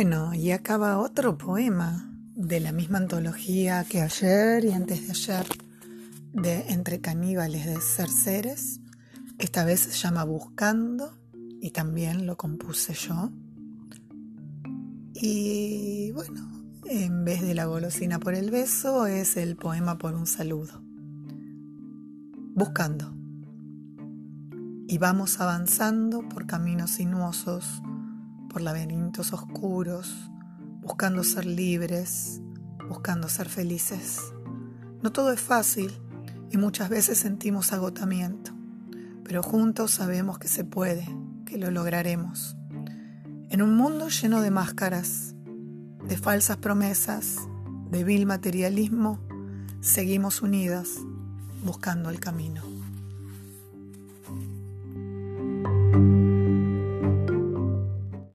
Bueno, y acaba otro poema de la misma antología que ayer y antes de ayer, de Entre caníbales de Cerceres. Esta vez se llama Buscando y también lo compuse yo. Y bueno, en vez de la golosina por el beso, es el poema por un saludo. Buscando. Y vamos avanzando por caminos sinuosos por laberintos oscuros, buscando ser libres, buscando ser felices. No todo es fácil y muchas veces sentimos agotamiento, pero juntos sabemos que se puede, que lo lograremos. En un mundo lleno de máscaras, de falsas promesas, de vil materialismo, seguimos unidas buscando el camino.